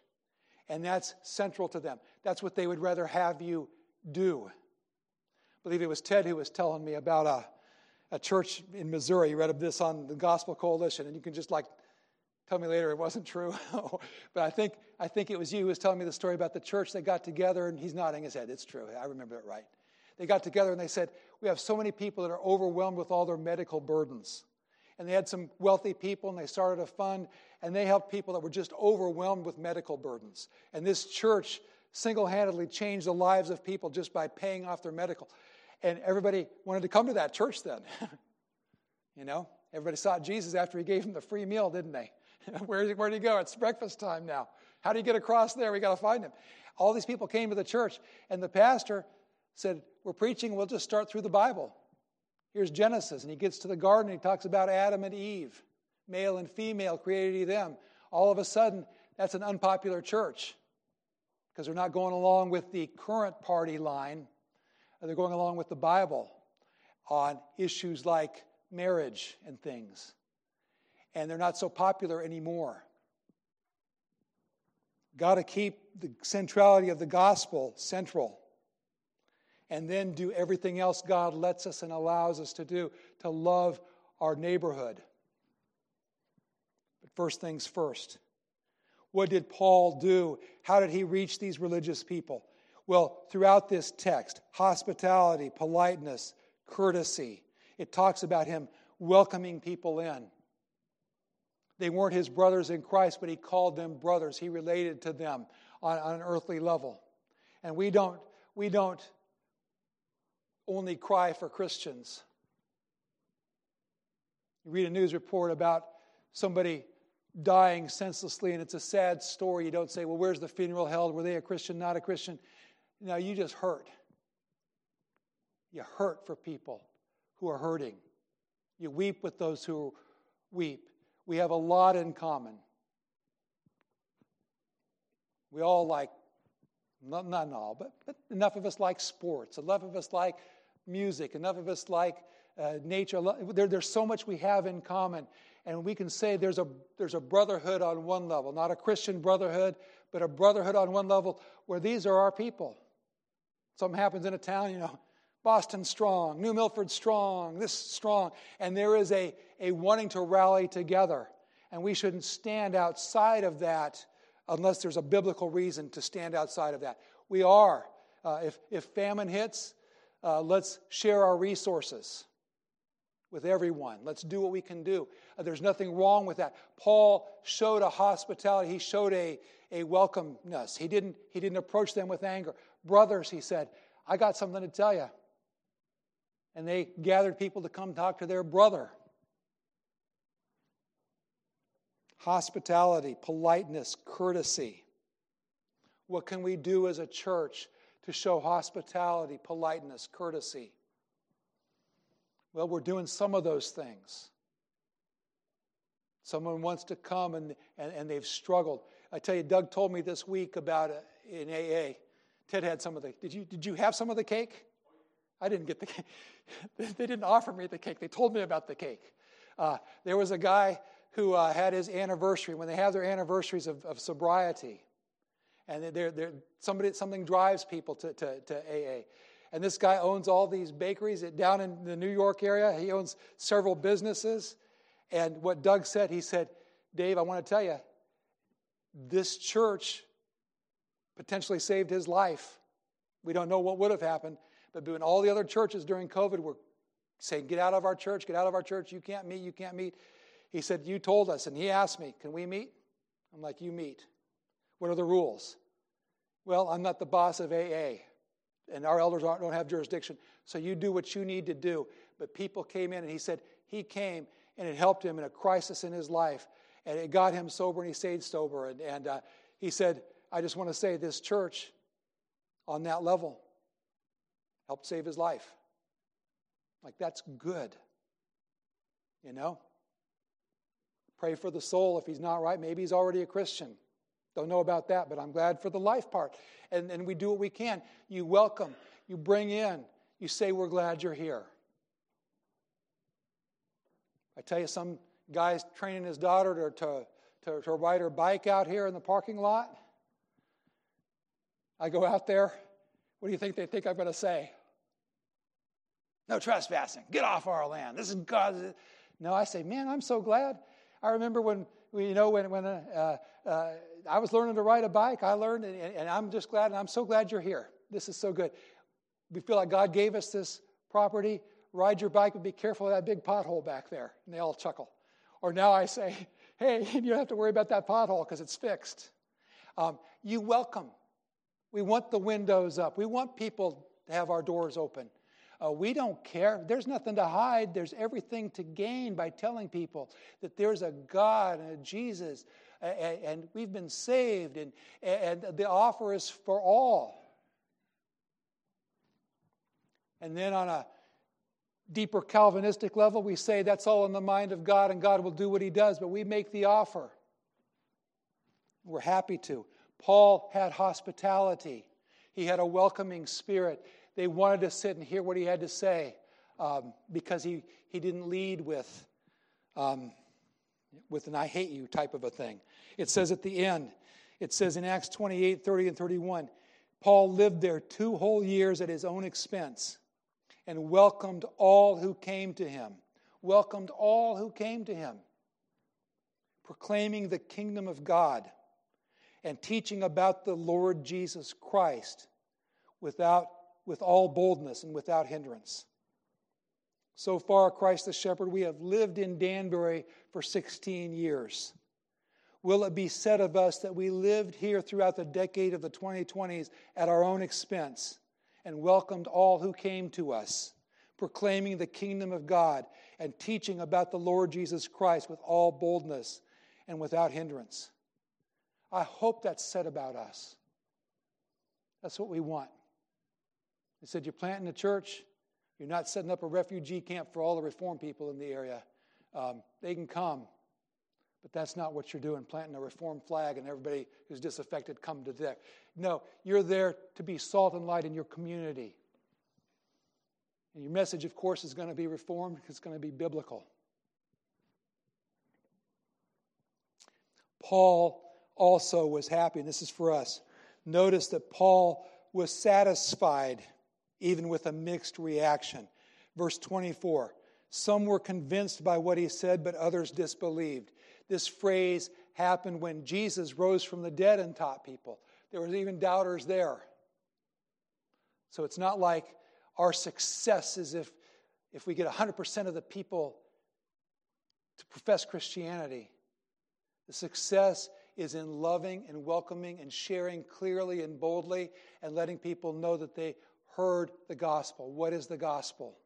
and that's central to them. That's what they would rather have you do. I believe it was Ted who was telling me about a a church in Missouri. You read of this on the Gospel Coalition, and you can just like tell me later it wasn't true. but I think, I think it was you who was telling me the story about the church. They got together, and he's nodding his head. It's true. I remember it right. They got together and they said, We have so many people that are overwhelmed with all their medical burdens. And they had some wealthy people, and they started a fund, and they helped people that were just overwhelmed with medical burdens. And this church single handedly changed the lives of people just by paying off their medical. And everybody wanted to come to that church then. you know, everybody sought Jesus after he gave them the free meal, didn't they? where, where did he go? It's breakfast time now. How do you get across there? We got to find him. All these people came to the church, and the pastor said, We're preaching, we'll just start through the Bible. Here's Genesis, and he gets to the garden, and he talks about Adam and Eve, male and female created he them. All of a sudden, that's an unpopular church because they're not going along with the current party line they're going along with the Bible on issues like marriage and things. And they're not so popular anymore. Got to keep the centrality of the gospel central. And then do everything else God lets us and allows us to do to love our neighborhood. But first things first. What did Paul do? How did he reach these religious people? Well, throughout this text, hospitality, politeness, courtesy, it talks about him welcoming people in. They weren't his brothers in Christ, but he called them brothers. He related to them on, on an earthly level. And we don't, we don't only cry for Christians. You read a news report about somebody dying senselessly, and it's a sad story. You don't say, Well, where's the funeral held? Were they a Christian, not a Christian? No, you just hurt. You hurt for people who are hurting. You weep with those who weep. We have a lot in common. We all like, not, not all, but, but enough of us like sports, enough of us like music, enough of us like uh, nature. There, there's so much we have in common. And we can say there's a, there's a brotherhood on one level, not a Christian brotherhood, but a brotherhood on one level where these are our people. Something happens in a town, you know, Boston strong, New Milford strong, this strong. And there is a, a wanting to rally together. And we shouldn't stand outside of that unless there's a biblical reason to stand outside of that. We are. Uh, if, if famine hits, uh, let's share our resources with everyone. Let's do what we can do. Uh, there's nothing wrong with that. Paul showed a hospitality, he showed a, a welcomeness. He didn't, he didn't approach them with anger. Brothers, he said, I got something to tell you. And they gathered people to come talk to their brother. Hospitality, politeness, courtesy. What can we do as a church to show hospitality, politeness, courtesy? Well, we're doing some of those things. Someone wants to come and, and, and they've struggled. I tell you, Doug told me this week about it in AA. Ted had some of the. Did you, did you have some of the cake? I didn't get the cake. they didn't offer me the cake. They told me about the cake. Uh, there was a guy who uh, had his anniversary, when they have their anniversaries of, of sobriety, and they're, they're, somebody, something drives people to, to, to AA. And this guy owns all these bakeries down in the New York area. He owns several businesses. And what Doug said, he said, Dave, I want to tell you, this church potentially saved his life. We don't know what would have happened, but when all the other churches during COVID were saying, Get out of our church, get out of our church, you can't meet, you can't meet. He said, You told us. And he asked me, Can we meet? I'm like, You meet. What are the rules? Well, I'm not the boss of AA and our elders don't have jurisdiction. So you do what you need to do. But people came in, and he said he came, and it helped him in a crisis in his life, and it got him sober, and he stayed sober. And, and uh, he said, I just want to say this church on that level helped save his life. Like, that's good. You know? Pray for the soul if he's not right. Maybe he's already a Christian. Don't know about that, but I'm glad for the life part. And, and we do what we can. You welcome, you bring in, you say, We're glad you're here. I tell you, some guy's training his daughter to, to, to, to ride her bike out here in the parking lot. I go out there. What do you think they think I'm going to say? No trespassing. Get off our land. This is God's. No, I say, man, I'm so glad. I remember when, you know, when, when uh, uh, I was learning to ride a bike. I learned, and, and I'm just glad, and I'm so glad you're here. This is so good. We feel like God gave us this property. Ride your bike, but be careful of that big pothole back there. And they all chuckle. Or now I say, hey, you don't have to worry about that pothole because it's fixed. Um, you welcome. We want the windows up. We want people to have our doors open. Uh, we don't care. There's nothing to hide. There's everything to gain by telling people that there's a God and a Jesus and we've been saved, and, and the offer is for all. And then on a deeper Calvinistic level, we say that's all in the mind of God and God will do what He does, but we make the offer. We're happy to. Paul had hospitality, he had a welcoming spirit. They wanted to sit and hear what he had to say um, because he, he didn't lead with um, with an I hate you type of a thing. It says at the end, it says in Acts 28 30 and 31, Paul lived there two whole years at his own expense and welcomed all who came to him. Welcomed all who came to him, proclaiming the kingdom of God and teaching about the Lord Jesus Christ without, with all boldness and without hindrance. So far, Christ the Shepherd, we have lived in Danbury for 16 years. Will it be said of us that we lived here throughout the decade of the 2020s at our own expense and welcomed all who came to us, proclaiming the kingdom of God and teaching about the Lord Jesus Christ with all boldness and without hindrance. I hope that's said about us. That's what we want. He said, You're planting a church, you're not setting up a refugee camp for all the reform people in the area. Um, they can come, but that's not what you're doing, planting a reform flag and everybody who's disaffected come to death. No, you're there to be salt and light in your community. And your message, of course, is going to be reformed, it's going to be biblical. Paul also was happy, and this is for us. Notice that Paul was satisfied even with a mixed reaction. Verse 24 Some were convinced by what he said, but others disbelieved. This phrase happened when Jesus rose from the dead and taught people. There was even doubters there. So it's not like our success is if, if we get 100% of the people to profess Christianity. The success is in loving and welcoming and sharing clearly and boldly and letting people know that they heard the gospel. What is the gospel?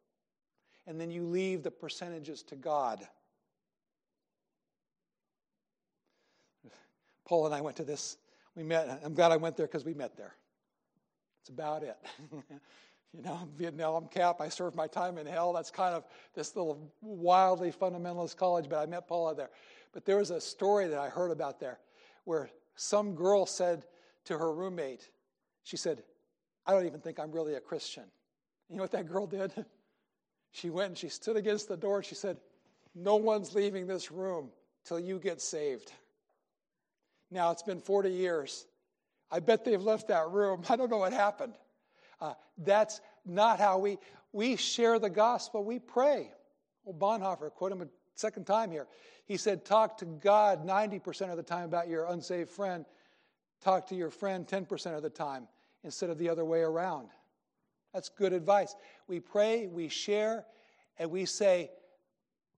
And then you leave the percentages to God. Paula and I went to this. We met. I'm glad I went there because we met there. It's about it. you know, Vietnam Cap. I served my time in hell. That's kind of this little wildly fundamentalist college, but I met Paula there. But there was a story that I heard about there where some girl said to her roommate, she said, I don't even think I'm really a Christian. You know what that girl did? She went and she stood against the door and she said, No one's leaving this room till you get saved. Now, it's been 40 years. I bet they've left that room. I don't know what happened. Uh, that's not how we we share the gospel. We pray. Well, Bonhoeffer, quote him a second time here. He said, "Talk to God 90% of the time about your unsaved friend. Talk to your friend 10% of the time instead of the other way around." That's good advice. We pray, we share, and we say,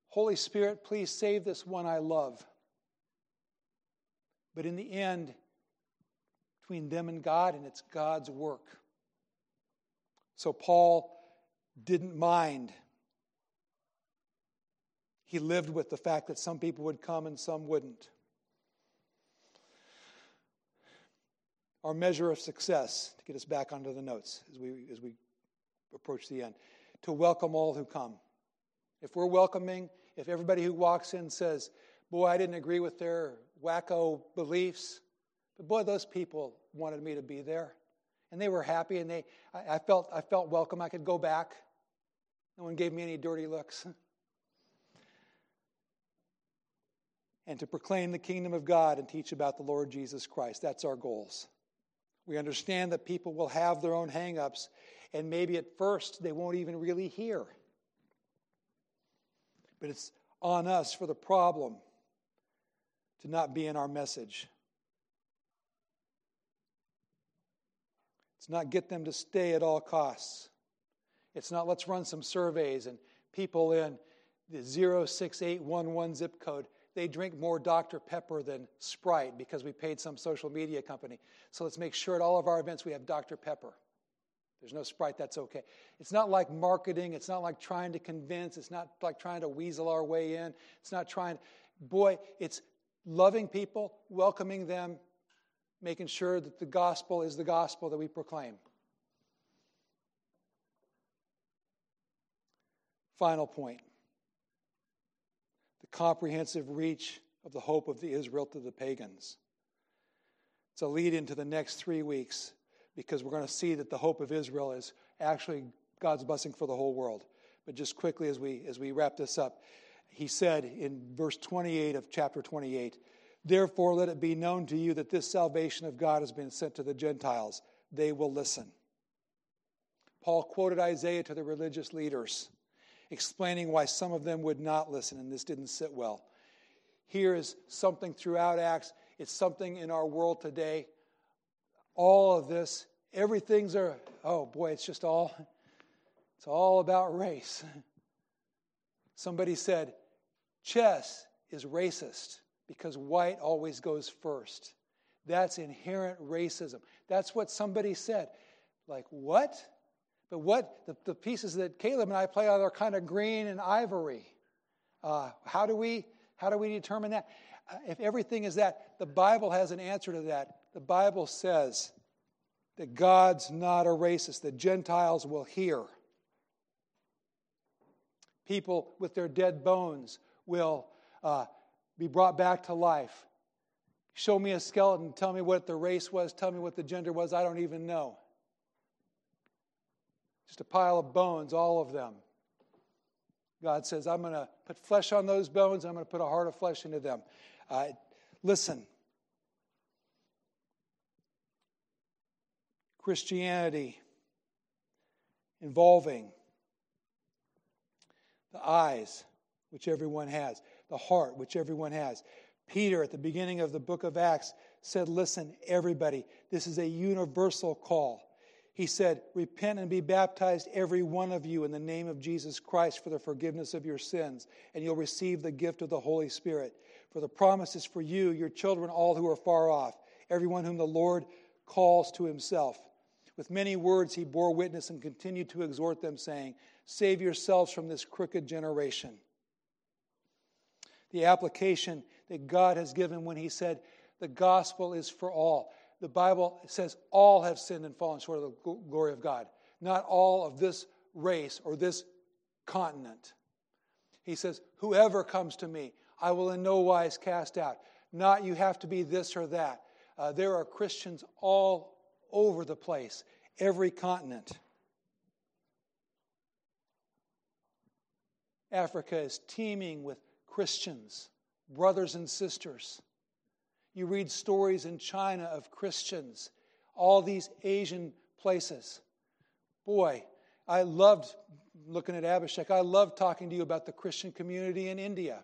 "Holy Spirit, please save this one I love." But in the end, between them and God, and it's God's work. So Paul didn't mind. He lived with the fact that some people would come and some wouldn't. Our measure of success, to get us back onto the notes as we, as we approach the end, to welcome all who come. If we're welcoming, if everybody who walks in says, Boy, I didn't agree with their wacko beliefs, but boy, those people wanted me to be there and they were happy and they I, I, felt I felt welcome. I could go back. No one gave me any dirty looks. and to proclaim the kingdom of God and teach about the Lord Jesus Christ. That's our goals. We understand that people will have their own hangups, and maybe at first they won't even really hear. But it's on us for the problem to not be in our message. It's not get them to stay at all costs. It's not let's run some surveys and people in the 06811 zip code, they drink more Dr. Pepper than Sprite because we paid some social media company. So let's make sure at all of our events we have Dr. Pepper. There's no Sprite, that's okay. It's not like marketing, it's not like trying to convince, it's not like trying to weasel our way in. It's not trying, boy, it's loving people, welcoming them, making sure that the gospel is the gospel that we proclaim. Final point the comprehensive reach of the hope of the Israel to the pagans. It's a lead into the next three weeks because we're going to see that the hope of Israel is actually God's blessing for the whole world. But just quickly as we as we wrap this up, he said in verse 28 of chapter 28, Therefore, let it be known to you that this salvation of God has been sent to the Gentiles. They will listen. Paul quoted Isaiah to the religious leaders, explaining why some of them would not listen, and this didn't sit well. Here is something throughout Acts, it's something in our world today. All of this, everything's a, oh boy, it's just all, it's all about race. Somebody said, chess is racist because white always goes first. That's inherent racism. That's what somebody said. Like, what? But what? The, the pieces that Caleb and I play on are kind of green and ivory. Uh, how do we how do we determine that? Uh, if everything is that, the Bible has an answer to that. The Bible says that God's not a racist. The Gentiles will hear. People with their dead bones will uh, be brought back to life. Show me a skeleton, tell me what the race was, tell me what the gender was, I don't even know. Just a pile of bones, all of them. God says, I'm going to put flesh on those bones, I'm going to put a heart of flesh into them. Uh, listen. Christianity involving the eyes, which everyone has, the heart, which everyone has. Peter, at the beginning of the book of Acts, said, Listen, everybody, this is a universal call. He said, Repent and be baptized, every one of you, in the name of Jesus Christ for the forgiveness of your sins, and you'll receive the gift of the Holy Spirit. For the promise is for you, your children, all who are far off, everyone whom the Lord calls to himself. With many words he bore witness and continued to exhort them, saying, Save yourselves from this crooked generation. The application that God has given when he said, The gospel is for all the Bible says all have sinned and fallen short of the glory of God. Not all of this race or this continent. He says, Whoever comes to me, I will in no wise cast out. Not you have to be this or that. Uh, there are Christians all over the place, every continent. Africa is teeming with Christians, brothers and sisters. You read stories in China of Christians, all these Asian places. Boy, I loved looking at Abhishek. I loved talking to you about the Christian community in India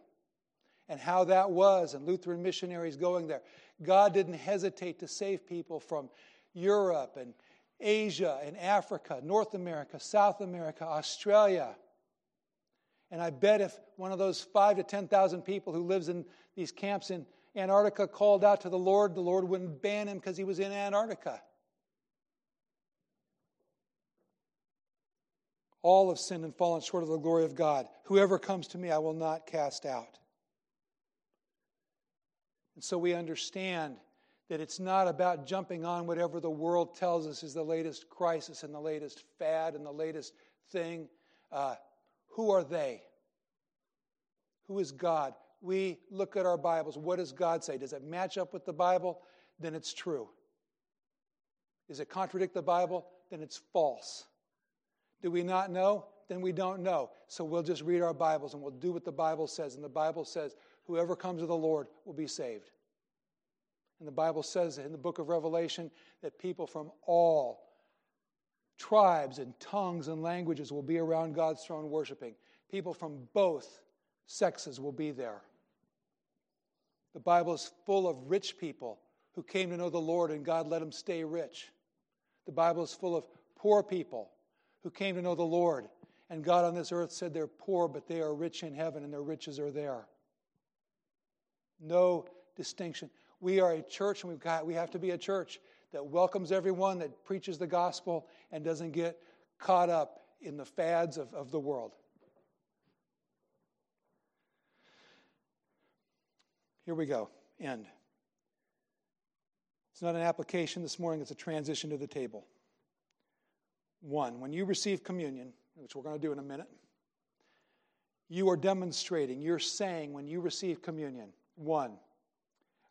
and how that was, and Lutheran missionaries going there. God didn't hesitate to save people from Europe and Asia and Africa, North America, South America, Australia. And I bet if one of those five to 10,000 people who lives in these camps in Antarctica called out to the Lord, the Lord wouldn't ban him because he was in Antarctica. All have sinned and fallen short of the glory of God. Whoever comes to me, I will not cast out. And so we understand that it's not about jumping on whatever the world tells us is the latest crisis and the latest fad and the latest thing. Uh, who are they? Who is God? We look at our Bibles. What does God say? Does it match up with the Bible? Then it's true. Does it contradict the Bible? Then it's false. Do we not know? Then we don't know. So we'll just read our Bibles and we'll do what the Bible says. And the Bible says, whoever comes to the Lord will be saved. And the Bible says in the book of Revelation that people from all tribes and tongues and languages will be around God's throne worshiping. People from both sexes will be there. The Bible is full of rich people who came to know the Lord and God let them stay rich. The Bible is full of poor people who came to know the Lord and God on this earth said they're poor, but they are rich in heaven and their riches are there. No distinction. We are a church and we've got, we have to be a church that welcomes everyone, that preaches the gospel, and doesn't get caught up in the fads of, of the world. Here we go. End. It's not an application this morning, it's a transition to the table. One, when you receive communion, which we're going to do in a minute, you are demonstrating, you're saying when you receive communion, one,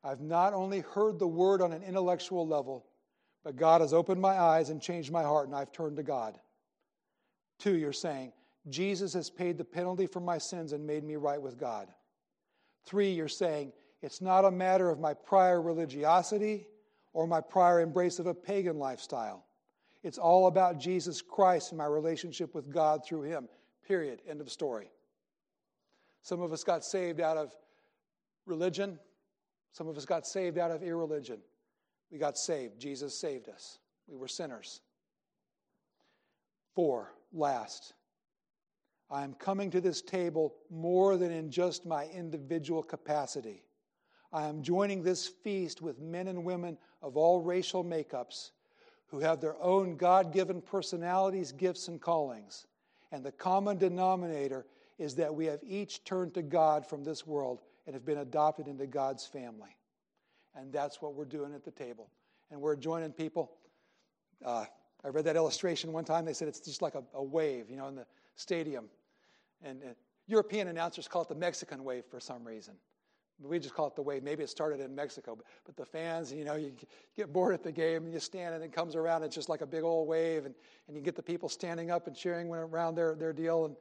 I've not only heard the word on an intellectual level, but God has opened my eyes and changed my heart, and I've turned to God. Two, you're saying, Jesus has paid the penalty for my sins and made me right with God. Three, you're saying, it's not a matter of my prior religiosity or my prior embrace of a pagan lifestyle. It's all about Jesus Christ and my relationship with God through Him. Period. End of story. Some of us got saved out of religion, some of us got saved out of irreligion. We got saved. Jesus saved us. We were sinners. Four, last. I am coming to this table more than in just my individual capacity. I am joining this feast with men and women of all racial makeups who have their own God given personalities, gifts, and callings. And the common denominator is that we have each turned to God from this world and have been adopted into God's family. And that's what we're doing at the table. And we're joining people. Uh, I read that illustration one time. They said it's just like a, a wave, you know, in the stadium. And uh, European announcers call it the Mexican wave for some reason. We just call it the wave. Maybe it started in Mexico, but, the fans, you know, you get bored at the game and you stand and it comes around. It's just like a big old wave, and, and you get the people standing up and cheering around their, their deal. And,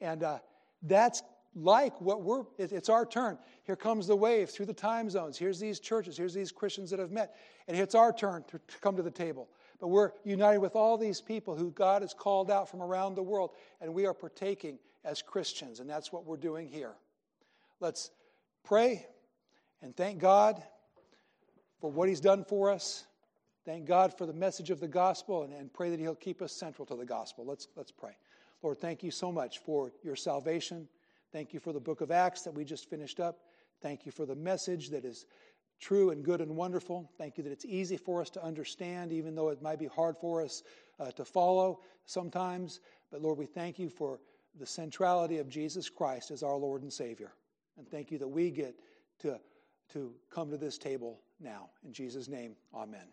and uh, that's like what we're, it's our turn. Here comes the wave through the time zones. Here's these churches, here's these Christians that have met. And it's our turn to, to come to the table. But we're united with all these people who God has called out from around the world, and we are partaking as Christians, and that's what we're doing here. Let's pray and thank God for what He's done for us. Thank God for the message of the gospel and, and pray that He'll keep us central to the gospel. Let's, let's pray. Lord, thank you so much for your salvation. Thank you for the book of Acts that we just finished up. Thank you for the message that is true and good and wonderful. Thank you that it's easy for us to understand, even though it might be hard for us uh, to follow sometimes. But Lord, we thank you for the centrality of Jesus Christ as our Lord and Savior. And thank you that we get to, to come to this table now. In Jesus' name, amen.